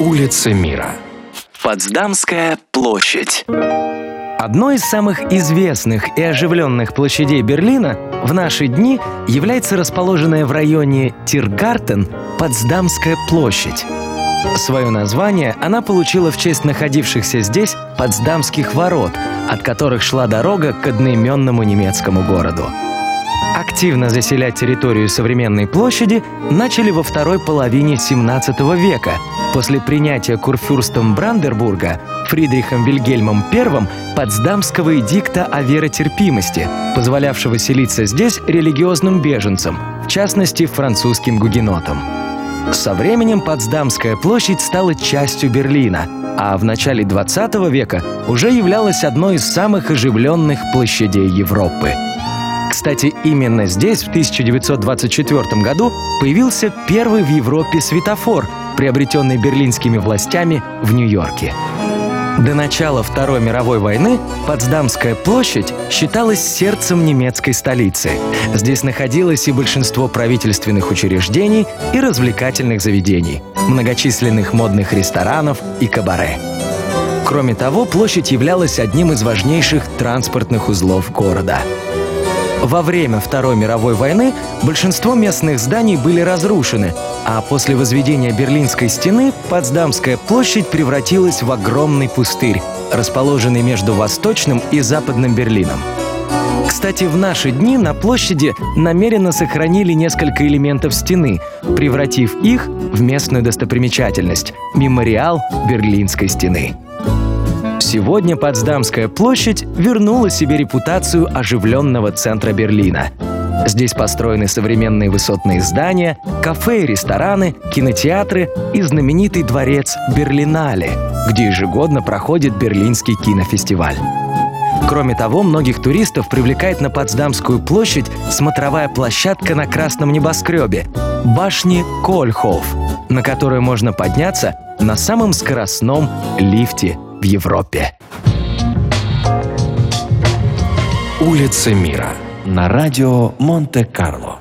Улица мира. Потсдамская площадь. Одной из самых известных и оживленных площадей Берлина в наши дни является расположенная в районе Тиргартен Потсдамская площадь. Свое название она получила в честь находившихся здесь Потсдамских ворот, от которых шла дорога к одноименному немецкому городу. Активно заселять территорию современной площади начали во второй половине 17 века, после принятия курфюрстом Брандербурга Фридрихом Вильгельмом I Потсдамского эдикта о веротерпимости, позволявшего селиться здесь религиозным беженцам, в частности французским гугенотам. Со временем Потсдамская площадь стала частью Берлина, а в начале 20 века уже являлась одной из самых оживленных площадей Европы – кстати, именно здесь в 1924 году появился первый в Европе светофор, приобретенный берлинскими властями в Нью-Йорке. До начала Второй мировой войны Потсдамская площадь считалась сердцем немецкой столицы. Здесь находилось и большинство правительственных учреждений и развлекательных заведений, многочисленных модных ресторанов и кабаре. Кроме того, площадь являлась одним из важнейших транспортных узлов города. Во время Второй мировой войны большинство местных зданий были разрушены, а после возведения Берлинской стены Потсдамская площадь превратилась в огромный пустырь, расположенный между Восточным и Западным Берлином. Кстати, в наши дни на площади намеренно сохранили несколько элементов стены, превратив их в местную достопримечательность – мемориал Берлинской стены. Сегодня Потсдамская площадь вернула себе репутацию оживленного центра Берлина. Здесь построены современные высотные здания, кафе и рестораны, кинотеатры и знаменитый дворец Берлинале, где ежегодно проходит Берлинский кинофестиваль. Кроме того, многих туристов привлекает на Потсдамскую площадь смотровая площадка на красном небоскребе – башни Кольхоф, на которую можно подняться на самом скоростном лифте в Европе. Улица мира на радио Монте-Карло.